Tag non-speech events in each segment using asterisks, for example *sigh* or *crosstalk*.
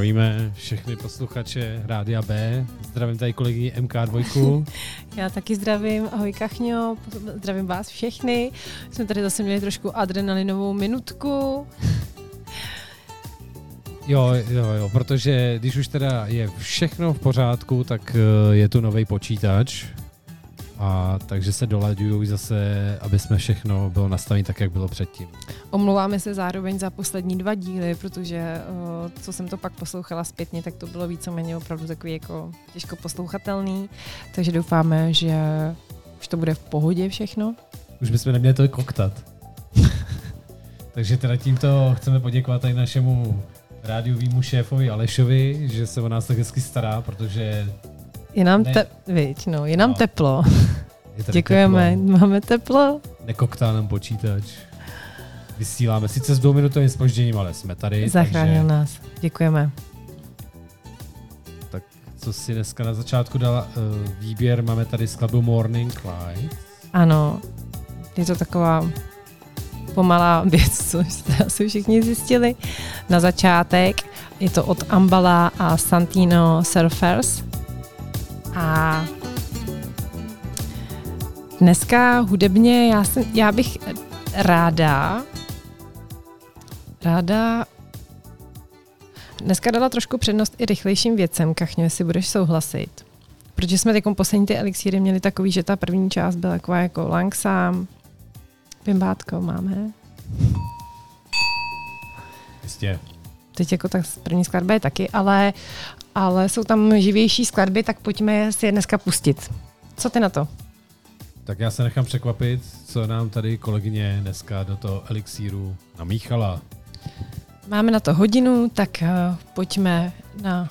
Zdravíme všechny posluchače Rádia B. Zdravím tady kolegyni MK2. *laughs* Já taky zdravím. Ahoj Kachňo, zdravím vás všechny. Jsme tady zase měli trošku adrenalinovou minutku. Jo, jo, jo, protože když už teda je všechno v pořádku, tak eh, je tu nový počítač, a takže se dolaďují zase, aby jsme všechno bylo nastavené tak, jak bylo předtím. Omlouváme se zároveň za poslední dva díly, protože uh, co jsem to pak poslouchala zpětně, tak to bylo víceméně opravdu takový jako těžko poslouchatelný, takže doufáme, že už to bude v pohodě všechno. Už bychom neměli to koktat. *laughs* takže teda tímto chceme poděkovat i našemu rádiovýmu šéfovi Alešovi, že se o nás tak hezky stará, protože je nám, te- viď, no, je nám no. teplo. Je *laughs* Děkujeme, teplo. máme teplo. Nekoktá nám počítač. Vysíláme sice s dvouminutovým spožděním, ale jsme tady. Zachránil takže... nás. Děkujeme. Tak co si dneska na začátku dala uh, výběr, máme tady skladbu Morning Light. Ano, je to taková pomalá věc, co jste asi všichni zjistili. Na začátek je to od Ambala a Santino Surfers. A dneska hudebně já, jsem, já bych ráda ráda dneska dala trošku přednost i rychlejším věcem, Kachně, jestli budeš souhlasit. Protože jsme teď poslední ty elixíry měli takový, že ta první část byla taková jako langsám. Pimbátko máme. Jistě. Teď jako ta první skladba je taky, ale ale jsou tam živější skladby, tak pojďme si je dneska pustit. Co ty na to? Tak já se nechám překvapit, co nám tady kolegyně dneska do toho elixíru namíchala. Máme na to hodinu, tak uh, pojďme na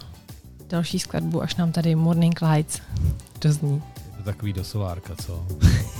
další skladbu, až nám tady Morning Lights dozní. Je to takový do solárka, co? *laughs*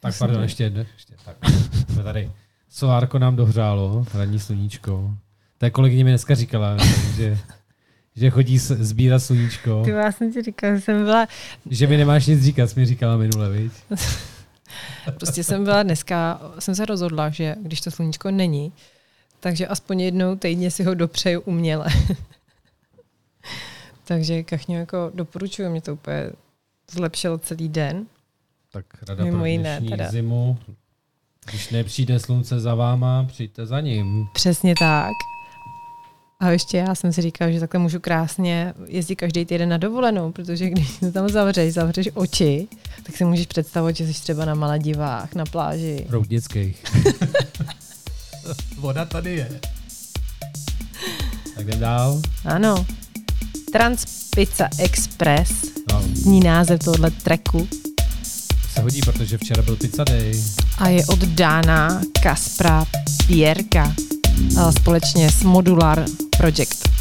Tak pardon, ještě jedno. Ještě, tak. Jsme tady. Solárko nám dohřálo, ranní sluníčko. Ta kolegyně mi dneska říkala, že, že chodí sbírat sluníčko. Ty já jsem ti říkala, že jsem byla... Že mi nemáš nic říkat, jsi mi říkala minule, viď? prostě jsem byla dneska, jsem se rozhodla, že když to sluníčko není, takže aspoň jednou týdně si ho dopřeju uměle. *laughs* takže kachně jako doporučuju, mě to úplně zlepšilo celý den. Tak rada Mimo pro jiné, teda. zimu. Když nepřijde slunce za váma, přijďte za ním. Přesně tak. A ještě já jsem si říkal, že takhle můžu krásně jezdit každý týden na dovolenou, protože když se tam zavřeš, zavřeš oči, tak si můžeš představit, že jsi třeba na Maladivách, na pláži. Roudnických. *laughs* Voda tady je. Tak jdem dál. Ano. Trans Pizza Express no. zní název tohohle treku se hodí, protože včera byl Pizza Day. A je od Dána Kaspra Pierka společně s Modular Project.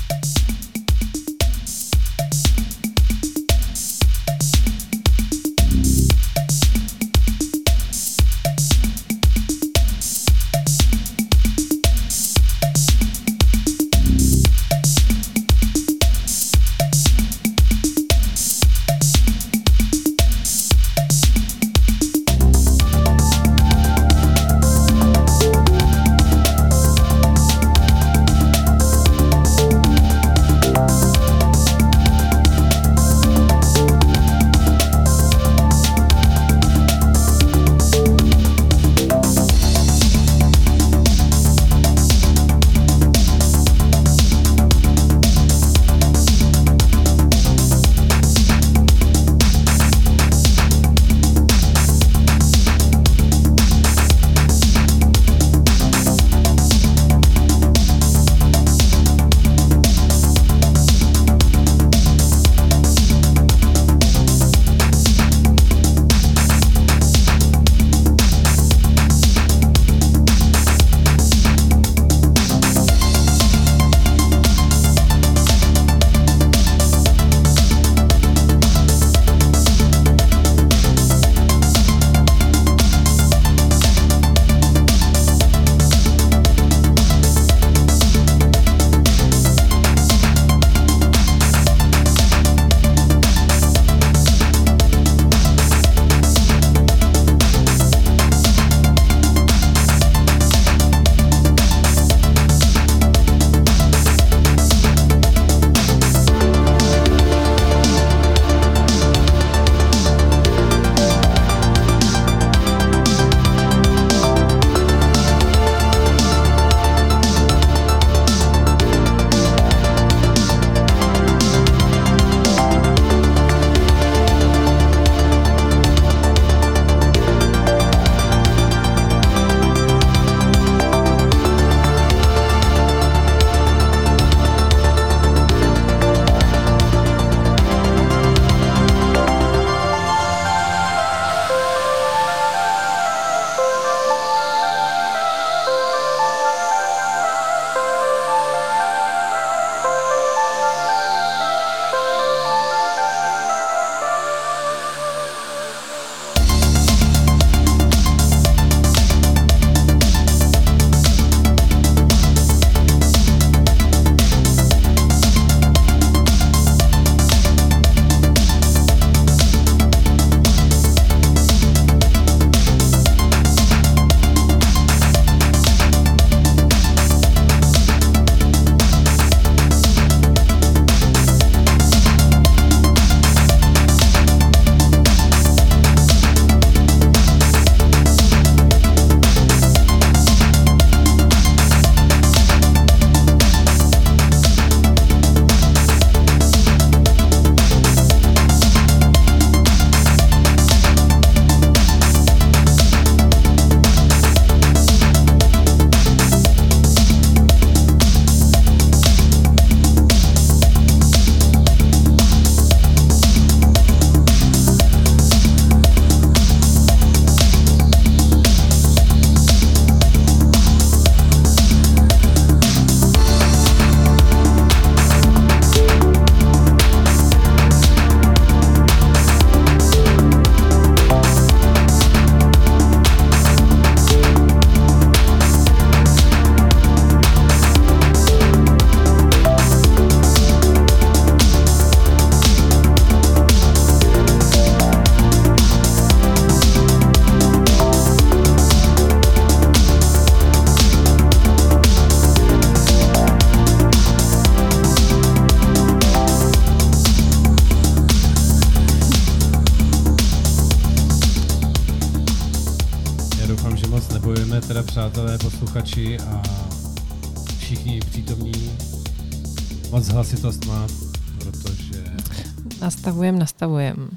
Nastavujem, nastavujem.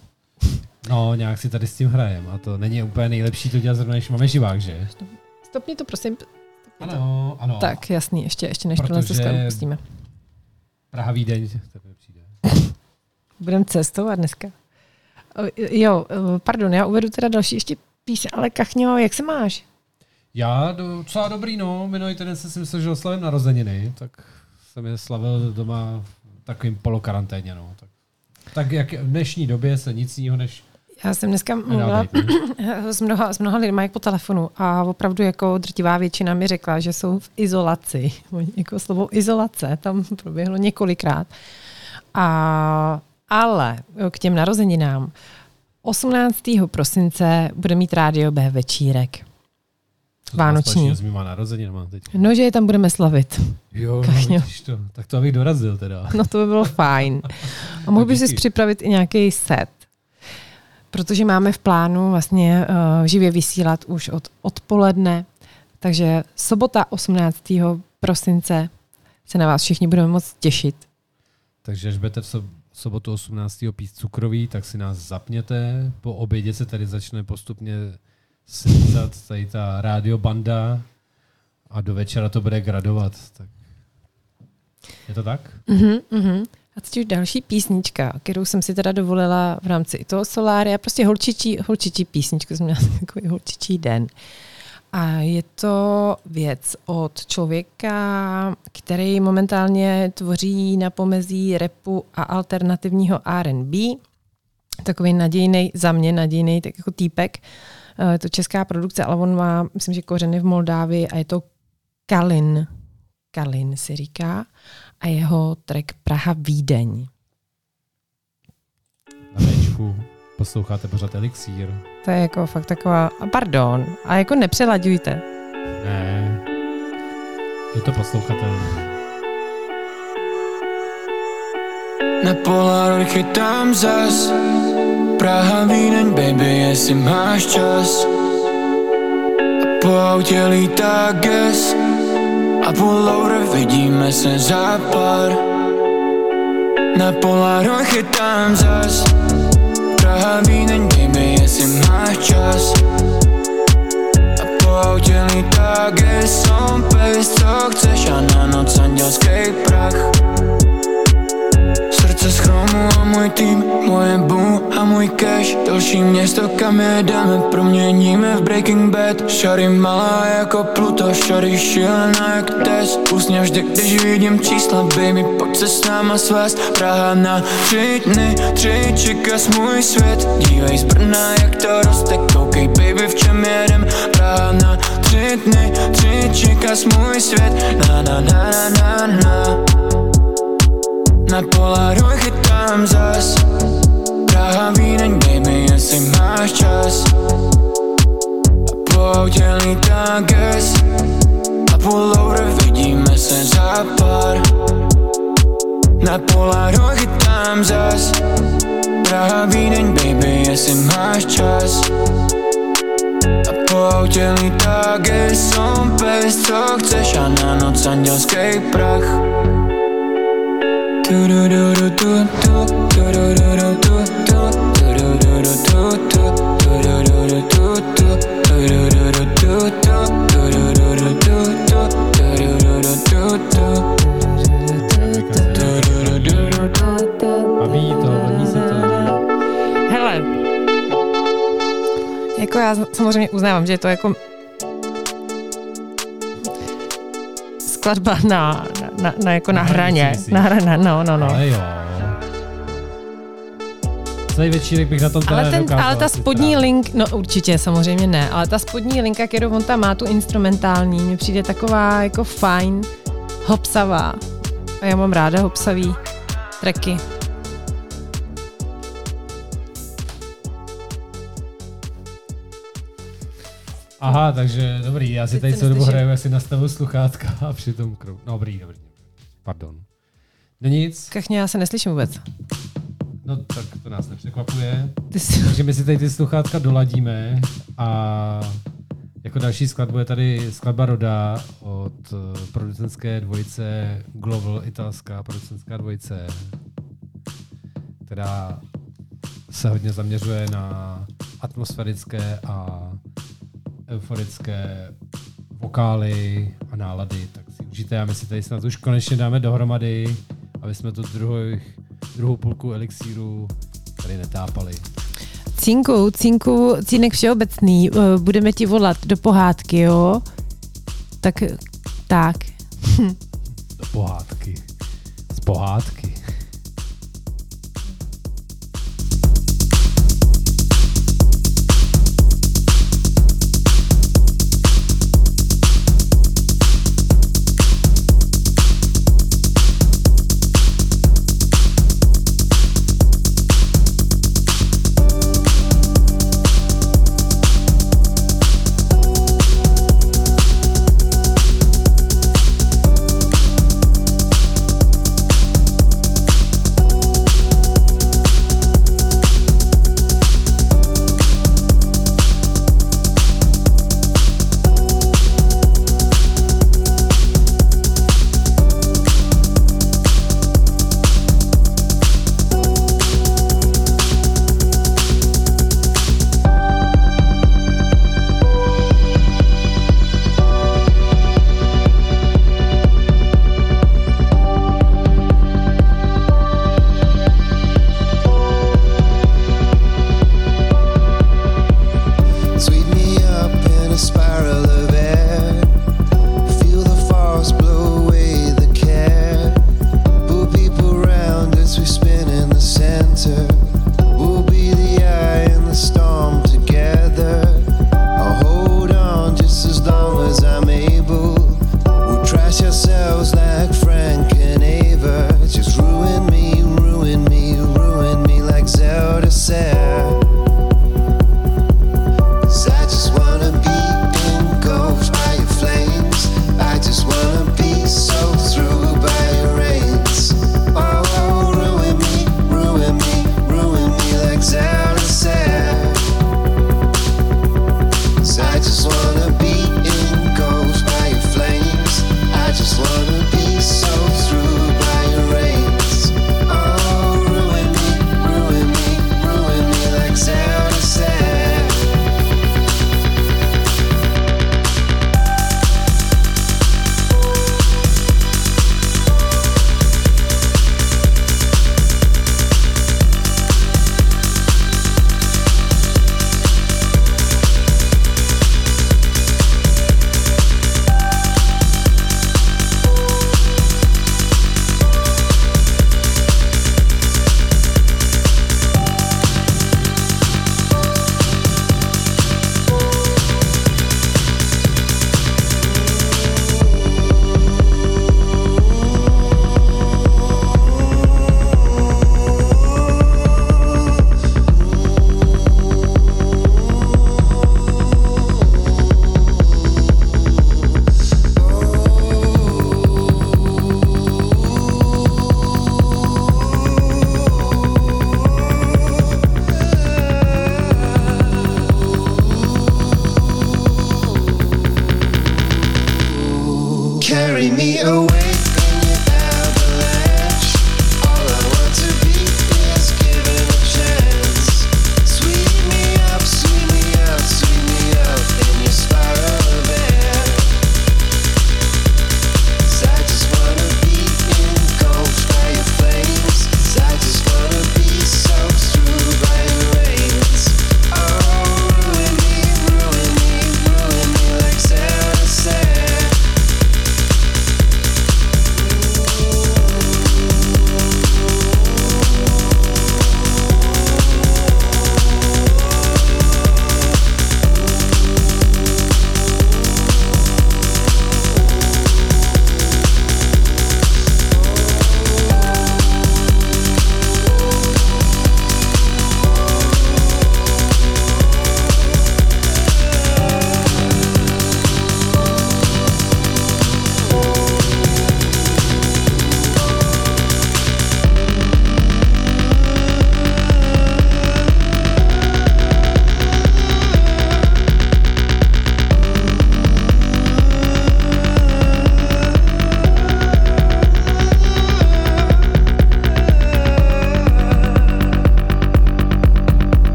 No, nějak si tady s tím hrajem a to není úplně nejlepší to dělat zrovna, když máme živák, že? Stopni to, prosím. Ano, ano. Tak, jasný, ještě, ještě než Protože- to skoro pustíme. Praha Vídeň, tebe přijde. *laughs* Budeme cestovat dneska. Jo, pardon, já uvedu teda další ještě píse, ale Kachňo, jak se máš? Já docela dobrý, no. Minulý týden jsem si myslel, že oslavím narozeniny, tak jsem je slavil doma takovým polokaranténě, no. Tak, tak jak v dnešní době se nic jiného než Já jsem dneska mluvila *clears throat* s mnoha, s mnoha lidmi po telefonu a opravdu jako drtivá většina mi řekla, že jsou v izolaci. *laughs* Jako slovo izolace tam proběhlo několikrát. A, ale k těm narozeninám. 18. prosince bude mít rádio B večírek. Vánoční. S mýma narozeninama teď. No, že je tam budeme slavit. Jo, vidíš to. Tak to abych dorazil teda. No to by bylo fajn. *laughs* A mohl bys si připravit i nějaký set. Protože máme v plánu vlastně uh, živě vysílat už od odpoledne. Takže sobota 18. prosince se na vás všichni budeme moc těšit. Takže až budete v sob- sobotu 18. pít cukroví, tak si nás zapněte. Po obědě se tady začne postupně slízat tady ta rádiobanda a do večera to bude gradovat. Tak. Je to tak? Uh-huh, uh-huh. A teď už další písnička, kterou jsem si teda dovolila v rámci i toho solária, prostě holčičí, holčičí písničku, jsem měla *laughs* takový holčičí den. A je to věc od člověka, který momentálně tvoří na pomezí repu a alternativního R&B. Takový nadějný, za mě nadějný, tak jako týpek. Eh, Je to česká produkce, ale on má, myslím, že kořeny v Moldávii a je to Kalin. Kalin si říká a jeho track Praha Vídeň. Na Bčku posloucháte pořád Elixír. To je jako fakt taková, a pardon, a jako nepřelaďujte. Ne. Je to poslouchatelné. Na Polaroid chytám zas Praha Vídeň, baby, jestli máš čas. A po autě lítá gas A pullover vidíme se za pár. Na Polaroid chytám zas. Praha Vídeň, baby, jestli máš čas. A po autě lítá gas On pace, co chceš a na Další město, kam jedeme, proměníme v Breaking Bad. Šary malá jako Pluto, šary šílená jak Tess Usně vždy, když vidím čísla, baby, pojď se s náma svést. Praha na tři dny, tři čekas můj svět. Dívej z Brna, jak to roste, koukej baby, v čem jedem. Praha na tři dny, tři čekas můj svět. Na na na na na na. Na Polaroid chytám zas Praha Vídeň, baby, jestli máš čas. A po autě lítá A pullover vidíme se za pár. Na Polaroid chytám zas. Praha Vídeň, baby, jestli máš čas. A po autě lítá gas pace, co chceš a na noc andělský prach. Baví to, baví se to. Hele, jako já samozřejmě uznávám, že je to jako skladba na, na, na, na jako na Na hraně. Na hraně, no, no, no. Ale jo. Celý večírek bych na tom Ale, ten, ale ta spodní strávit. link, no určitě, samozřejmě ne, ale ta spodní linka, kterou on tam má, tu instrumentální, mi přijde taková jako fajn, hopsavá. A já mám ráda hopsavý tracky. Aha, takže dobrý, já si Teď tady celou dobu hraju, asi nastavu sluchátka a přitom krou. No, dobrý, dobrý. Pardon. No nic, Kachně, já se neslyším vůbec. No tak to nás nepřekvapuje. Jsi... Takže my si tady ty sluchátka doladíme a Jako další skladbu je tady skladba Roda od eh, producentské dvojice Global, italská producentská dvojice, která se hodně zaměřuje na atmosférické a euforické vokály a nálady, tak si užijte a my si tady snad už konečně dáme dohromady, aby jsme tu druhou, druhou půlku elixíru tady netápali. Cinku, Cinku, Cínek všeobecný, eh, budeme ti volat do pohádky, jo? Tak, tak. Do pohádky. Z pohádky.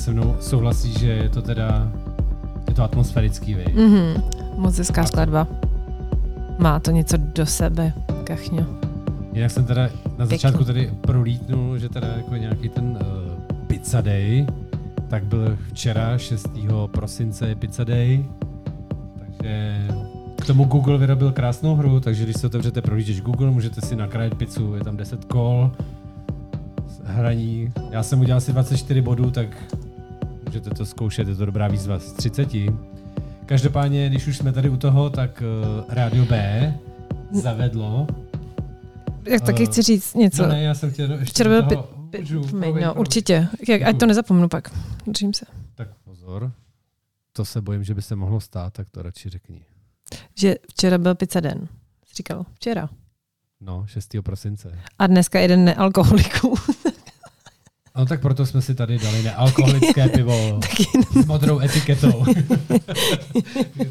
Se mnou souhlasí, že je to teda je to atmosférický, vej. Mhm. Moc hezká skladba. Má to něco do sebe, kachňo. Jinak jsem teda na začátku tady prolítnul, že teda jako nějaký ten uh, Pizza Day, tak byl včera 6. prosince Pizza Day, takže k tomu Google vyrobil krásnou hru, takže když se otevřete prohlížeč Google, můžete si nakrájet pizzu, je tam 10 kol, hraní. Já jsem udělal si 24 bodů, tak můžete to zkoušet, je to dobrá výzva z 30. Každopádně, když už jsme tady u toho, tak uh, Rádio B zavedlo. Jak taky Eh, chci říct něco. No ne, já jsem chtěl ještě Včera do byl toho, můžu, promiň, no, určitě. Jak, ať to nezapomnu pak. Držím se. Tak pozor, to se bojím, že by se mohlo stát, tak to radši řekni. Že včera byl pizza den. Jsi říkal, včera. No, 6. prosince. A dneska jeden nealkoholiků. *laughs* No tak proto jsme si tady dali nealkoholické *laughs* pivo s modrou etiketou.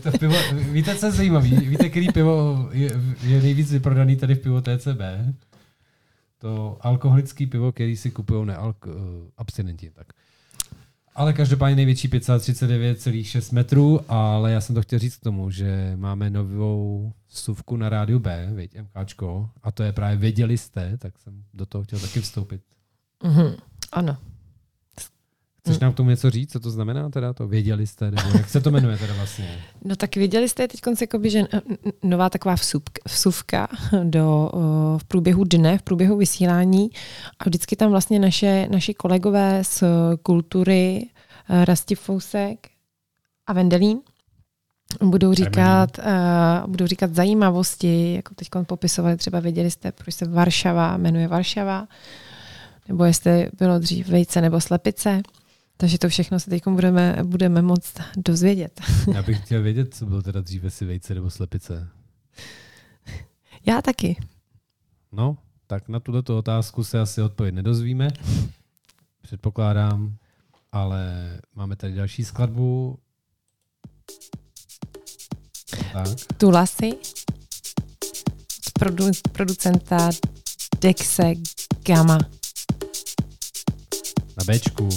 To pivo, víte, co je zajímavé? Víte, který pivo je, je nejvíc vyprodaný tady v pivo TCB? To alkoholický pivo, který si kupují nealk, uh, abstinenti. Tak. Ale každopádně největší pizza 39,6 metrů, ale já jsem to chtěl říct k tomu, že máme novou suvku na rádiu B, veď MKčko, a to je právě Věděli jste, tak jsem do toho chtěl taky vstoupit. Mhm. Ano. Chceš nám k tomu něco říct, co to znamená teda to? Věděli jste, nebo jak se to jmenuje teda vlastně? *laughs* No tak viděli jste teď jakoby, že n- nová taková vsuvka, do, o, v průběhu dne, v průběhu vysílání a vždycky tam vlastně naše, naši kolegové z kultury eh, Rasti Fousek a Vendelín budou říkat, uh, budou říkat zajímavosti, jako teď popisovali třeba, věděli jste, proč se Varšava jmenuje Varšava, nebo jestli bylo dřív vejce nebo slepice. Takže to všechno se teď budeme, budeme moct dozvědět. *laughs* Já bych chtěl vědět, co bylo teda dříve si vejce nebo slepice. Já taky. No, tak na tuto otázku se asi odpověď nedozvíme. Předpokládám, ale máme tady další skladbu. Tak. Tulasy od produ, producenta Dexe Gamma. Na Bčku.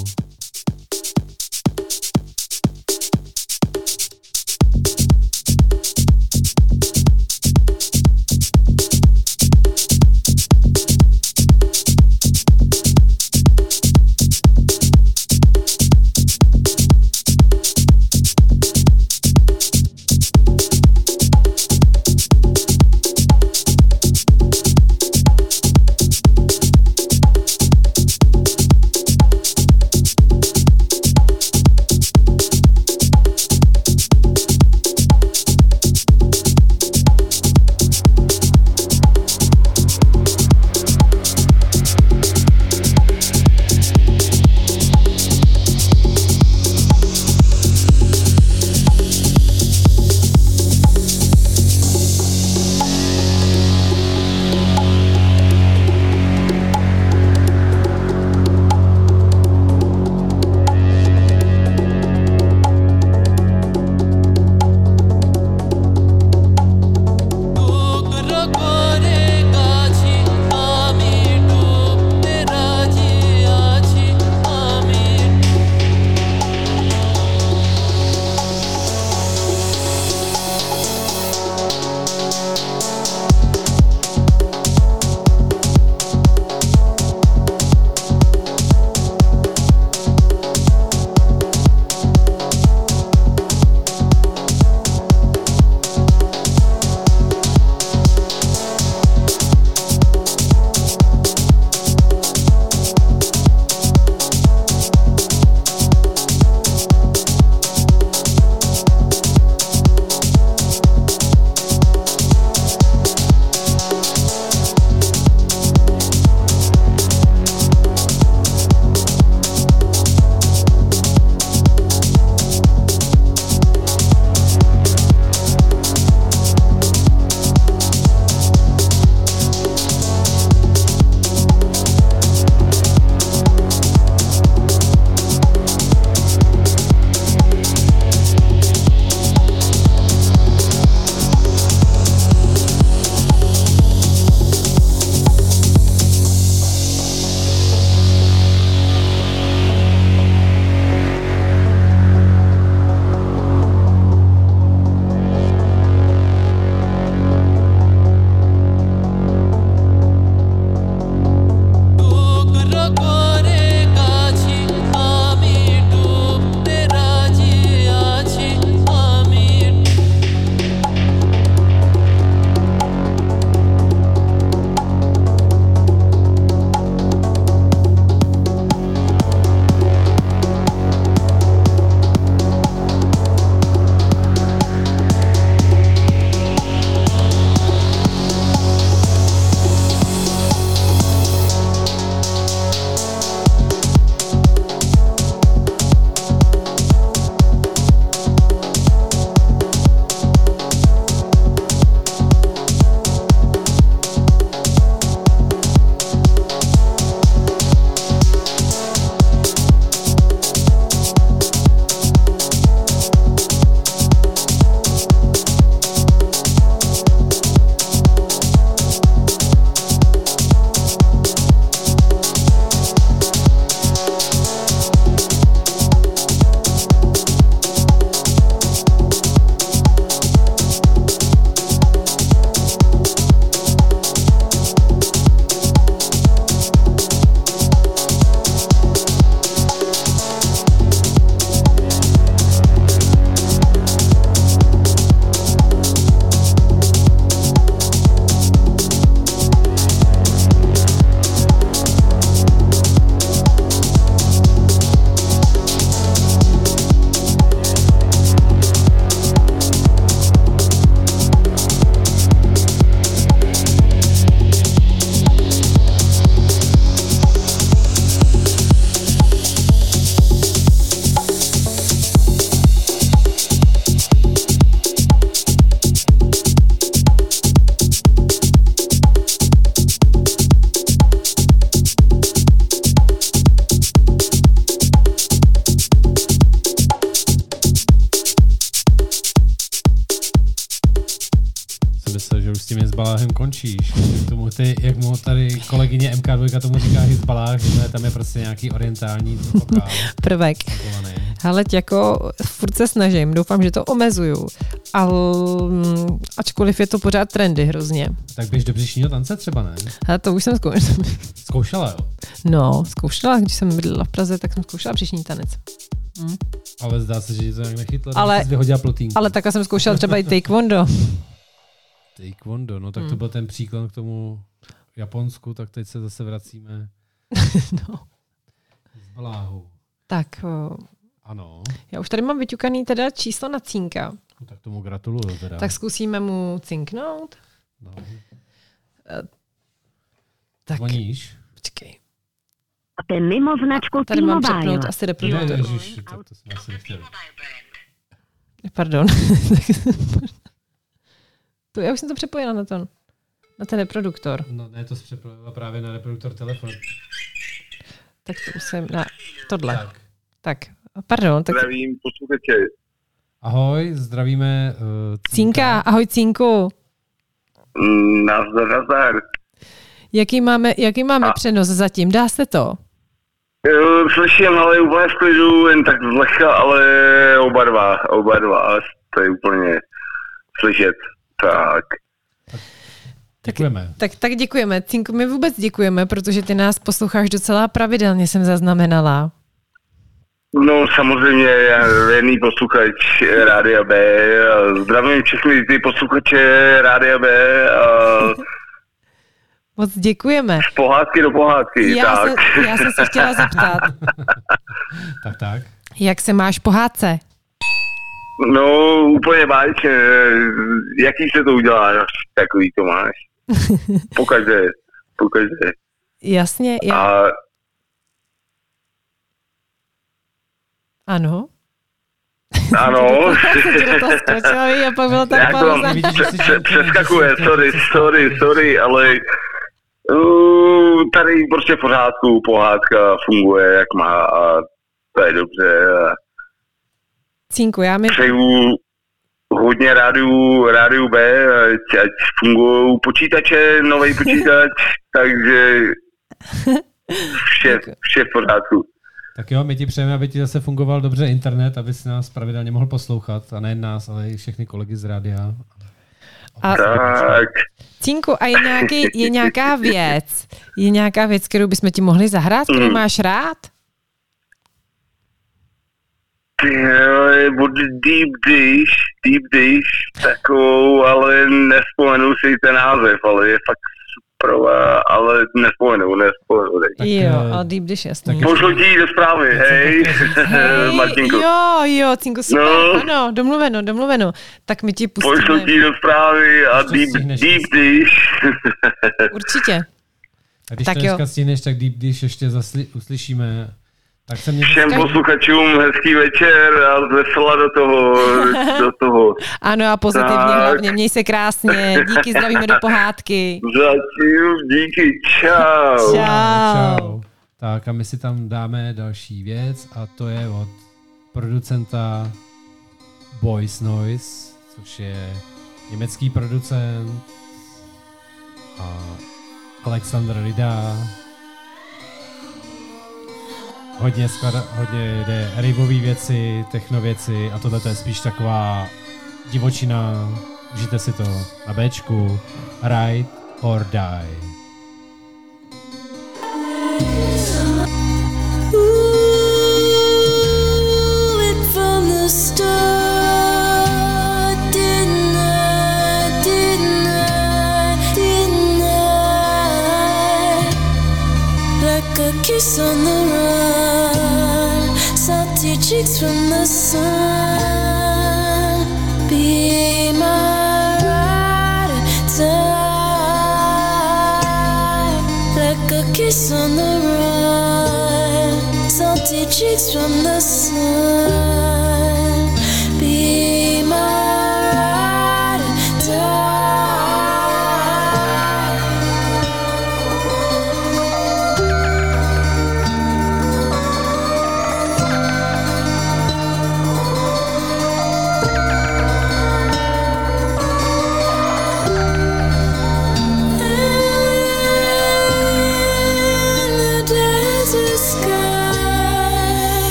Prostě nějaký orientální vokál. *laughs* Prvek. Ale jako furt se snažím, doufám, že to omezuju. Ale ačkoliv je to pořád trendy hrozně. Tak běž do břišního tance třeba, ne? Ale to už jsem zkoušela. *laughs* Zkoušela, jo? No, zkoušela, když jsem bydlela v Praze, tak jsem zkoušela příšní tanec. Hm. Ale zdá se, že to nějak nechytlo. Ale-. Jsi vyhodila plotínku. Ale takhle jsem zkoušela třeba i taekwondo. *laughs* Taekwondo, no tak to Hmm. byl ten příklad k tomu Japonsku, tak teď se zase vracíme no. Bláhu. Tak, Ano, já už tady mám vyťukaný teda číslo na cínka. no, tak tomu gratuluju teda. Tak zkusíme mu cinknout. no. Tak, Zvoníš? počkej. Jste mimo značku Tady mám přepnout asi Ne, reproduktor. ježiš, tak to jsem asi nechtěl. Pardon. *laughs* to, já už jsem to přepojila na to. Na ten reproduktor. No ne, to jsi přepojila právě na reproduktor telefonu. Tak to musím na tohle. Tak, Tak. pardon. Tak Zdravím posluchače. Ahoj, zdravíme uh, Cínka, ahoj Cínku. Mm, Nazdar, nazdar. Jaký máme, jaký máme A- přenos zatím? Dá se to? Jo, Slyším, ale úplně v klidu, jen tak zlecha, ale oba dva, oba dva, to je úplně slyšet. Tak. Děkujeme. Tak, tak děkujeme. Cínku, my vůbec děkujeme, protože ty nás posloucháš docela pravidelně, jsem zaznamenala. No samozřejmě, já věrný posluchač Rádia B. Zdravím všechny ty posluchače Rádia B. *laughs* Moc děkujeme. z pohádky do pohádky, Já, tak. se, já jsem se chtěla zeptat, *laughs* Tak, tak. jak se máš po hádce? No, úplně báječně. Jaký se to udělá, takový to máš. *laughs* Pokaždé, pokaždé. Jasně, já, A ano. ano, *laughs* skočila, a pak byla tam Jak to pauza. přeskakuje, sorry, sorry, sorry, ale uh, tady prostě v pořádku, pohádka funguje, jak má a to je dobře. Cínku, já mi... Přeju hodně rádiu, rádiu B, ať, ať fungují počítače, nový *laughs* počítač, takže *laughs* vše, vše v pořádku. Tak jo, my ti přejeme, aby ti zase fungoval dobře internet, aby si nás pravidelně mohl poslouchat, a nejen nás, ale i všechny kolegy z rádia. A Tak, Cínku, a je, nějaký, je nějaká věc, je nějaká věc, kterou bychom ti mohli zahrát, kterou Mm. máš rád? Ty jo, od Deep Dish, Deep Dish, takovou, ale nespomenu si ten název, ale je fakt super, ale nespomenu, nespomenu. Tak, jo, a deep dish, jasný. tak- Pošlu ti do zprávy, hej, *laughs* Hej, Martinku. jo, jo, Cínku, super, No. ano, domluveno, domluveno. Tak my ti Pošlu pustíme, ti do zprávy a Deep, deep Dish. určitě. A když Tak to jo. dneska stihneš, tak deep, když ještě zasli, uslyšíme, tak se mě... Všem posluchačům hezký večer a vesela do toho, *laughs* do toho. Ano a pozitivně Tak. hlavně, měj se krásně, díky, zdravíme do pohádky. Zatím díky, čau. Čau. Čau. Tak a my si tam dáme další věc a to je od producenta Boys Noise, což je německý producent a Alexander Rida. Hodně, sklada, hodně jde raveový věci, techno věci a tohle to je spíš taková divočina. Užijte si to na Bčku. Ride or Die. Ooh, it from the start, Like a kiss on the run, salty cheeks from the sun. Be my ride or like a kiss on the run, salty cheeks from the sun.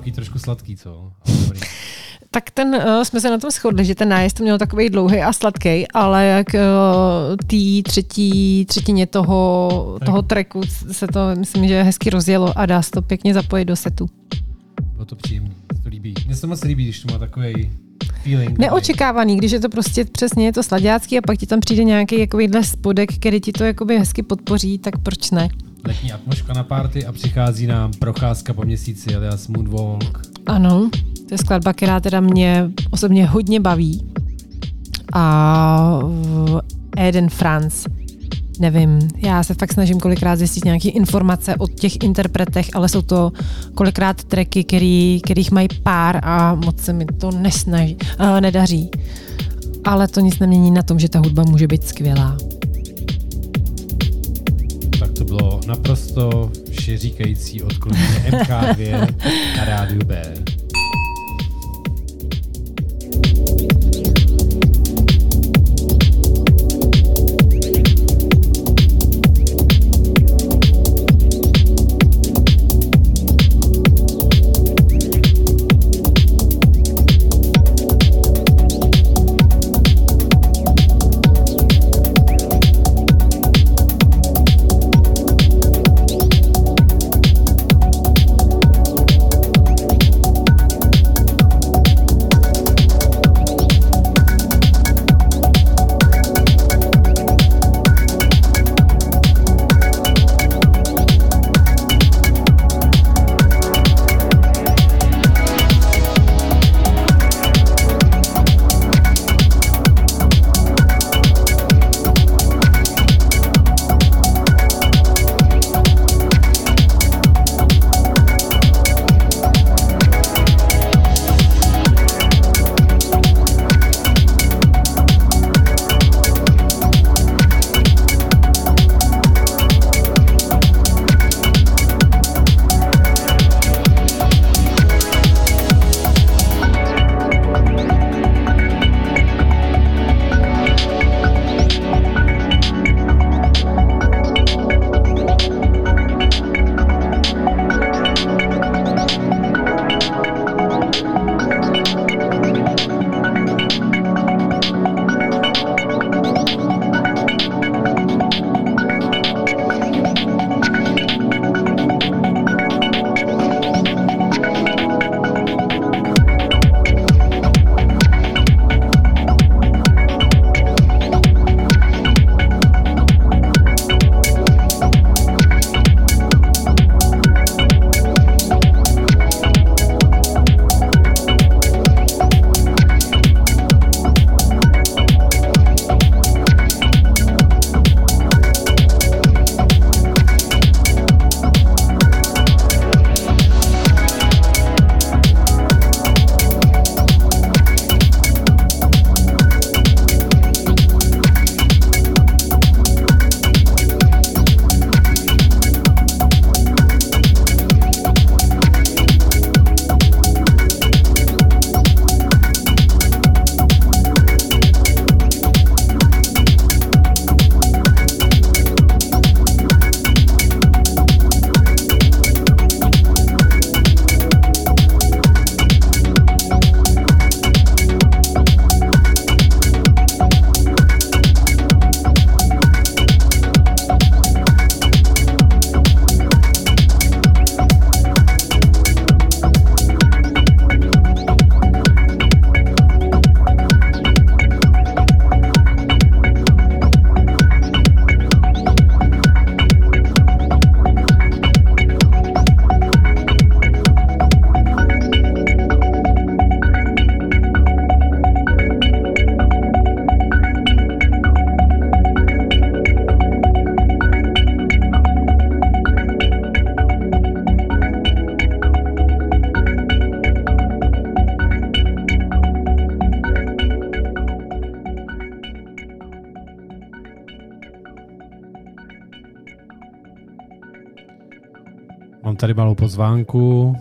Takový trošku sladký, co? *laughs* Tak ten, uh, jsme se na tom shodli, že ten nájezd měl takový dlouhý a sladký, ale jak uh, té třetí třetině toho, toho tracku se to, myslím, že hezky rozjelo a dá se to pěkně zapojit do setu. Bylo to příjemné, to líbí. Mně se moc líbí, když to má takový feeling. Neočekávaný, když je to prostě přesně je to sladácký a pak ti tam přijde nějaký jakobyhle spodek, který ti to jakoby hezky podpoří, tak proč ne? Letní atmosféra na party a přichází nám procházka po měsíci, alias Moonwalk. Ano, to je skladba, která teda mě osobně hodně baví. A Eden Franz, nevím, já se fakt snažím kolikrát zjistit nějaké informace o těch interpretech, ale jsou to kolikrát tracky, který, kterých mají pár a moc se mi to nesnaží, uh, nedaří. Ale to nic nemění na tom, že ta hudba může být skvělá. To bylo naprosto všeříkající odklonění MK2 na rádiu B. tady malou pozvánku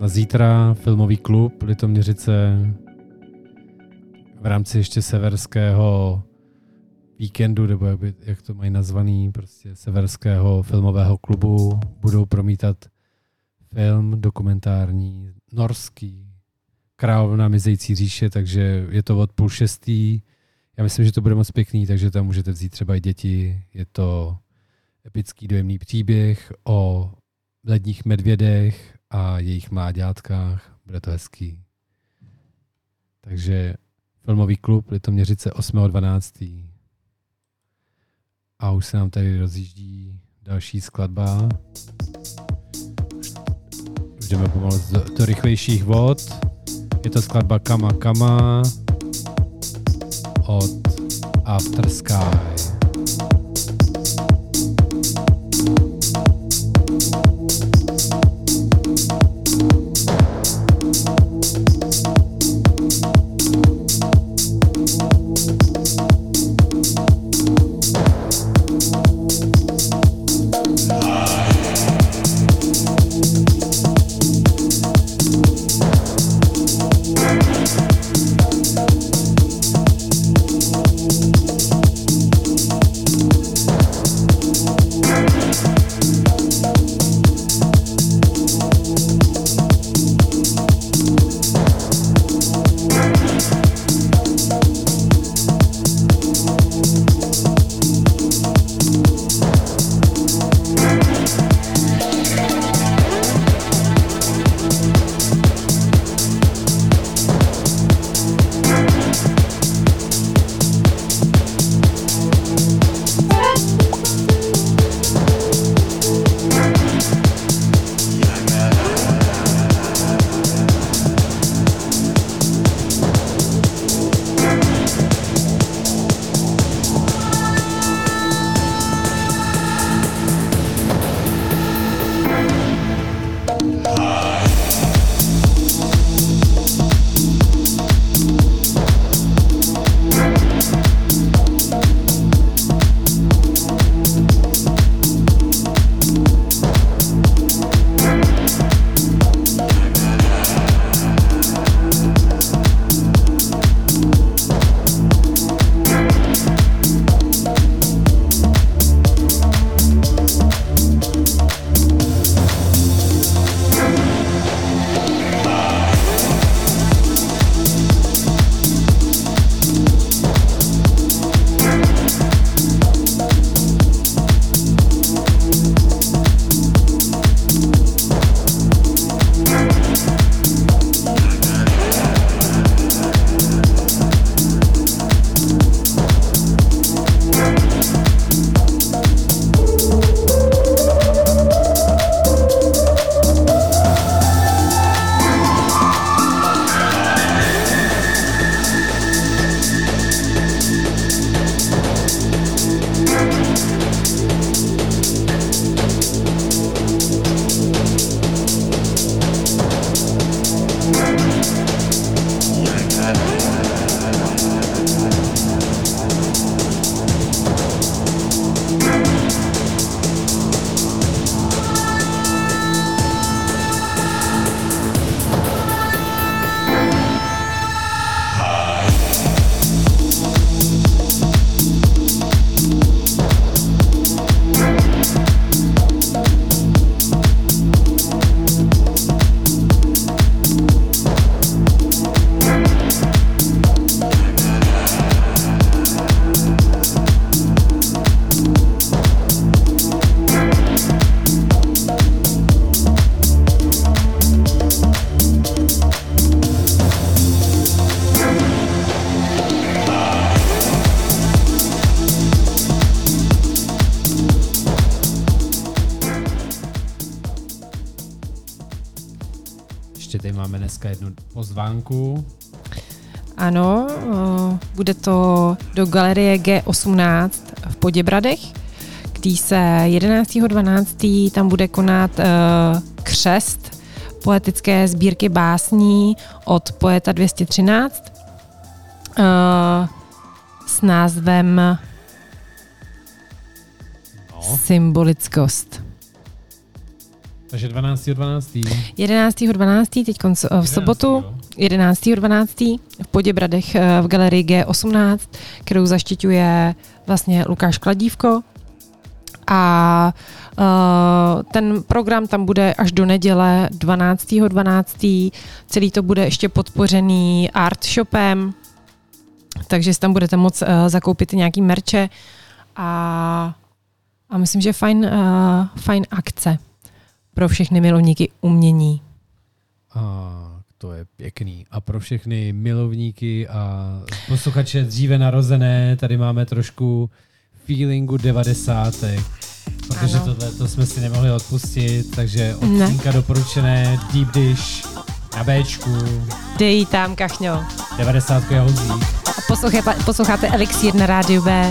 na zítra filmový klub Litoměřice v rámci ještě severského víkendu, nebo jak, by, jak to mají nazvaný, prostě severského filmového klubu budou promítat film dokumentární, norský, Královna mizející říše, takže je to od půl šestý. Já myslím, že to bude moc pěkný, takže tam můžete vzít třeba i děti. Je to epický dojemný příběh o ledních medvědech a jejich mláďátkách. Bude to hezký. Takže filmový klub Litoměřice 8.12. A už se nám tady rozjíždí další skladba. Už jdeme pomalu do, rychlejších vod. Je to skladba Kama Kama od After Sky. Pozvánku. Ano, o, bude to do galerie G18 v Poděbradech, kdy se 11.12. tam bude konat uh, křest poetické sbírky básní od poeta 213 uh, s názvem No, Symbolickost. Takže 12. 12. 11.12. teď v sobotu, jo. 11.12. v Poděbradech eh, v galerii G18, kterou zaštiťuje vlastně Lukáš Kladívko. A uh, ten program tam bude až do neděle 12.12. 12. Celý to bude ještě podpořený art shopem, takže si tam budete moct uh, zakoupit nějaký merče a, a myslím, že fajn, uh, fajn akce pro všechny milovníky umění. A to je pěkný. A pro všechny milovníky a posluchače dříve narozené, tady máme trošku feelingu 90. Protože Ano. tohle to jsme si nemohli odpustit, takže od Ne. Doporučené Deep Dish na Bčku, Dej tam, kachňo. 90 je hozí. A posloucháte, posloucháte Elixír na rádiu B.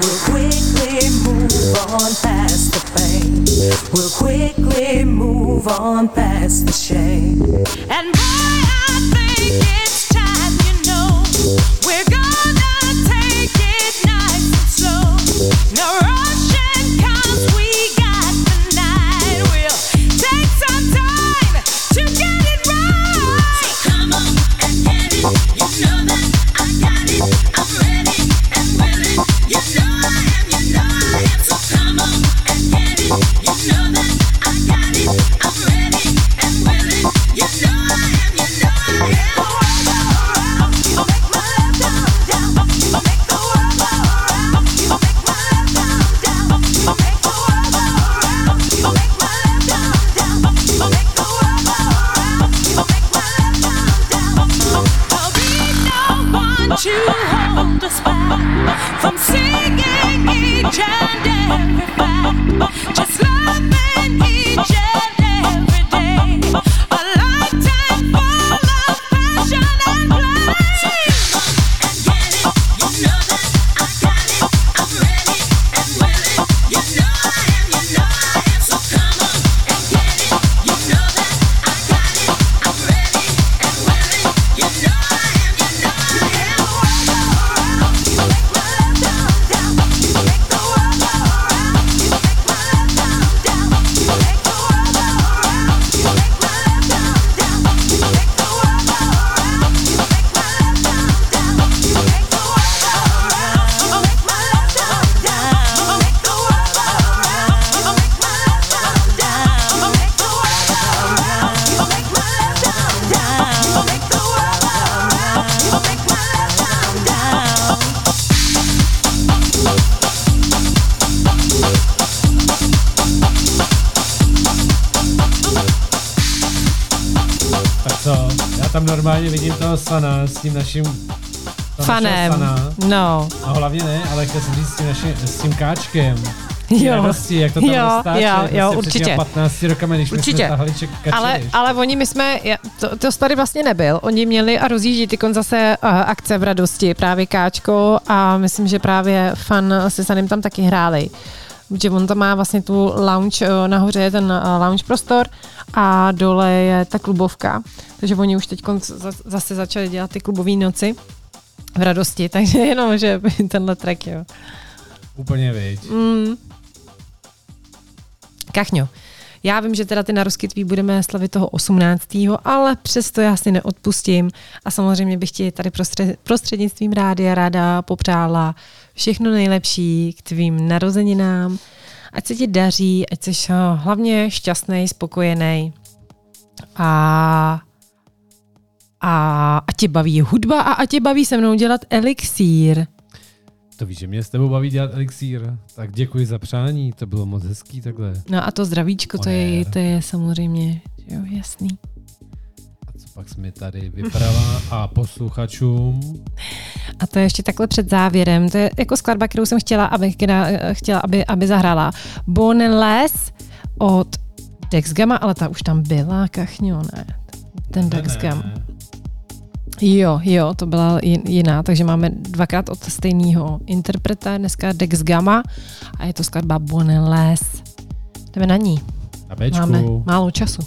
We'll quickly move on past the. We'll quickly move on past the shame. And boy, I think it's time, you know, we're gonna take it nice and slow. No tím naším Fanem. Sana. No. A hlavně ne, ale chtěl jsem říct s tím, naším, s tím káčkem. Jo. Radosti, jak to tam Jo, roztáče, jo, prostě jo, určitě. těma 15 rokama, když Určitě. jsme tahali ček, kači, Ale, ale oni, my jsme, to, to tady vlastně nebyl, oni měli a rozjíždí ty zase uh, akce v radosti, právě Káčko a myslím, že právě fan se Sanem tam taky hráli. Že on tam má vlastně tu lounge, uh, nahoře je ten uh, lounge prostor a dole je ta klubovka. Takže oni už teď zase začali dělat ty klubové noci v radosti, *laughs* takže jenom, že *laughs* tenhle track, jo. Úplně viď. Mm. Kachňo, já vím, že teda ty naroskytví budeme slavit toho 18. ale přesto já si neodpustím a samozřejmě bych ti tady prostřed, prostřednictvím rádia ráda popřála všechno nejlepší k tvým narozeninám, ať se ti daří, ať jsi eh, hlavně šťastný, spokojený a a, a tě baví hudba a a tě baví se mnou dělat elixír. To víš, že mě s tebou baví dělat elixír. Tak děkuji za přání, to bylo moc hezký takhle. No a to zdravíčko, to je, to je samozřejmě jo, jasný. A co pak jsi mi tady vyprala a posluchačům. A to je ještě takhle před závěrem. To je jako skladba, kterou jsem chtěla, aby, která, chtěla, aby, aby zahrála. Boneless od Dex Gamma, ale ta už tam byla, kachňo, ne? Ten Dex Gamma. Jo, jo, to byla jin- jiná, takže máme dvakrát od stejného interpreta, dneska Dex Gamma a je to skladba Boneless. Jdeme na ní, Na Bčku. máme málo času.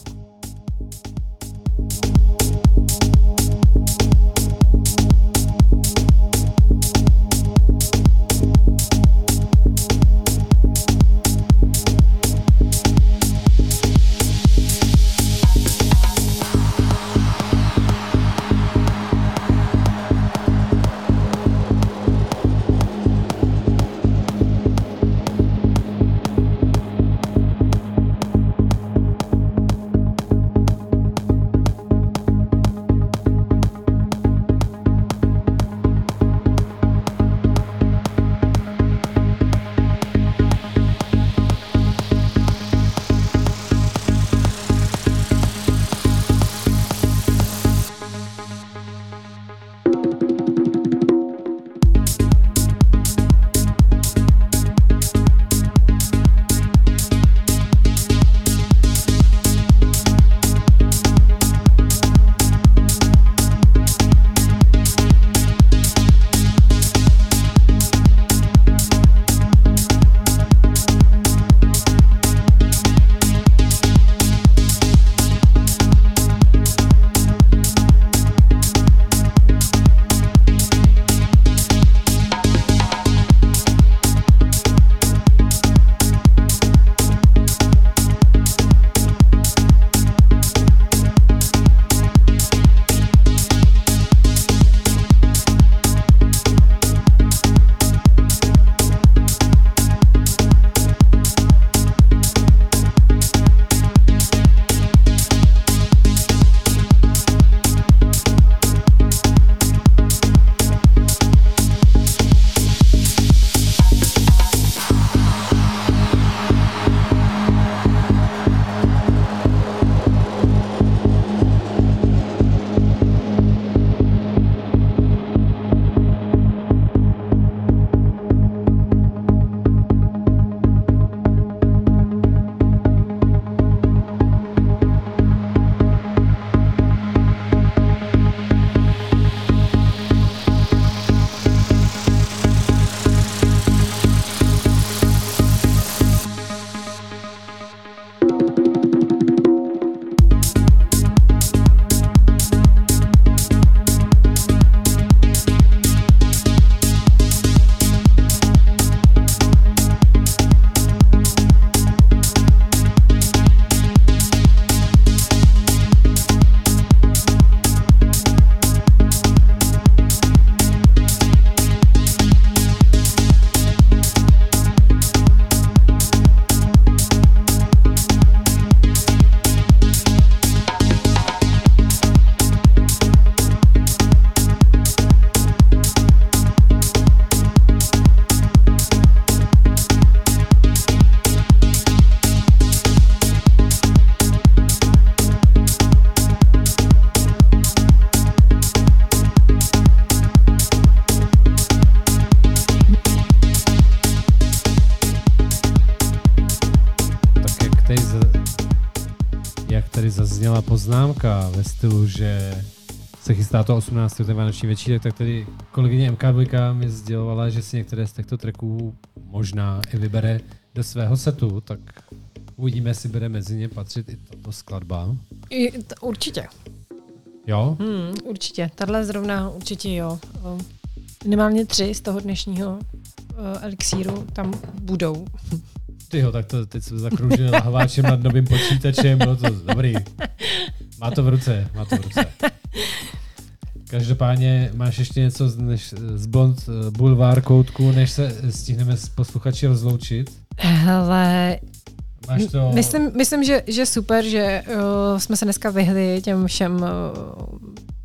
Poznámka ve stylu, že se chystá to 18. ten vánoční večírek, tak tady kolegyně MK2 mi sdělovala, že si některé z těchto tracků možná i vybere do svého setu, tak uvidíme, jestli bude mezi ně patřit i tato skladba. I, t- určitě. Jo? Hmm, určitě. Tahle zrovna určitě jo. Minimálně tři z toho dnešního uh, elixíru tam budou. Tyjo, tak to teď jsem zakroužil lahváčem nad novým počítačem, bylo to dobrý. *laughs* Má to v ruce, má to v ruce. Každopádně máš ještě něco z, než, z Blond eh, Boulevard koutku, než se stihneme s posluchači rozloučit? Hele, Máš to... myslím, myslím že, že super, že uh, jsme se dneska vyhli těm všem uh,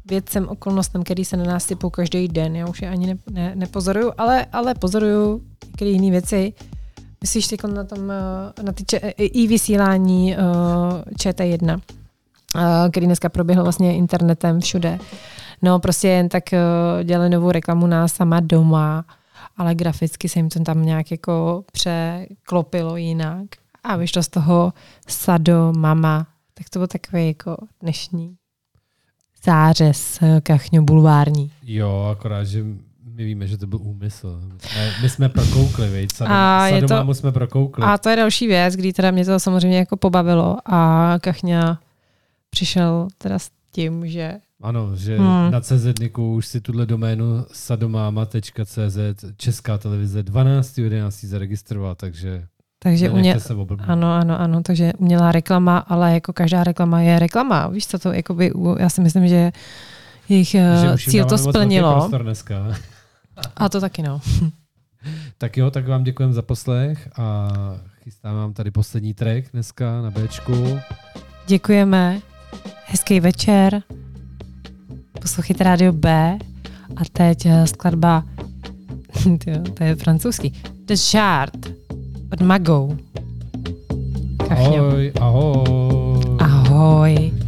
věcem, okolnostem, který se na nás typou každý den. Já už je ani ne, ne, nepozoruju, ale, ale pozoruju některé jiné věci. Myslíš teď na tom, uh, na ty če, i vysílání uh, ČT1, uh, který dneska proběhl vlastně internetem všude. No prostě jen tak uh, dělali novou reklamu na sama doma, ale graficky se jim to tam nějak jako překlopilo jinak. a vyšlo z toho Sado, Mama. Tak to byl takový jako dnešní zářez eh, kachňo bulvární. Jo, akorát, že my víme, že to byl úmysl. My jsme, my jsme prokoukli, veď? A Sadoma, je to- Sadomámu jsme prokoukli. A to je další věc, kdy teda mě to samozřejmě jako pobavilo a Kachňa přišel teda s tím, že Ano, že Hmm. na CZNiku už si tuhle doménu sadomama.cz Česká televize 12.11. zaregistroval, takže takže u nenechte mě, se oblbnout. ano, ano, ano, takže umělá reklama, ale jako každá reklama je reklama. Víš co to, jakoby, já si myslím, že jejich Že jim cíl to splnilo. dneska. *laughs* A to taky no. *laughs* Tak jo, tak vám děkujeme za poslech a chystám vám tady poslední track dneska na Bčku. Děkujeme, hezký večer, poslouchejte rádio B a teď eh, skladba, *laughs* to je francouzský, The Shard od Magou. Ahoj, ahoj. Ahoj.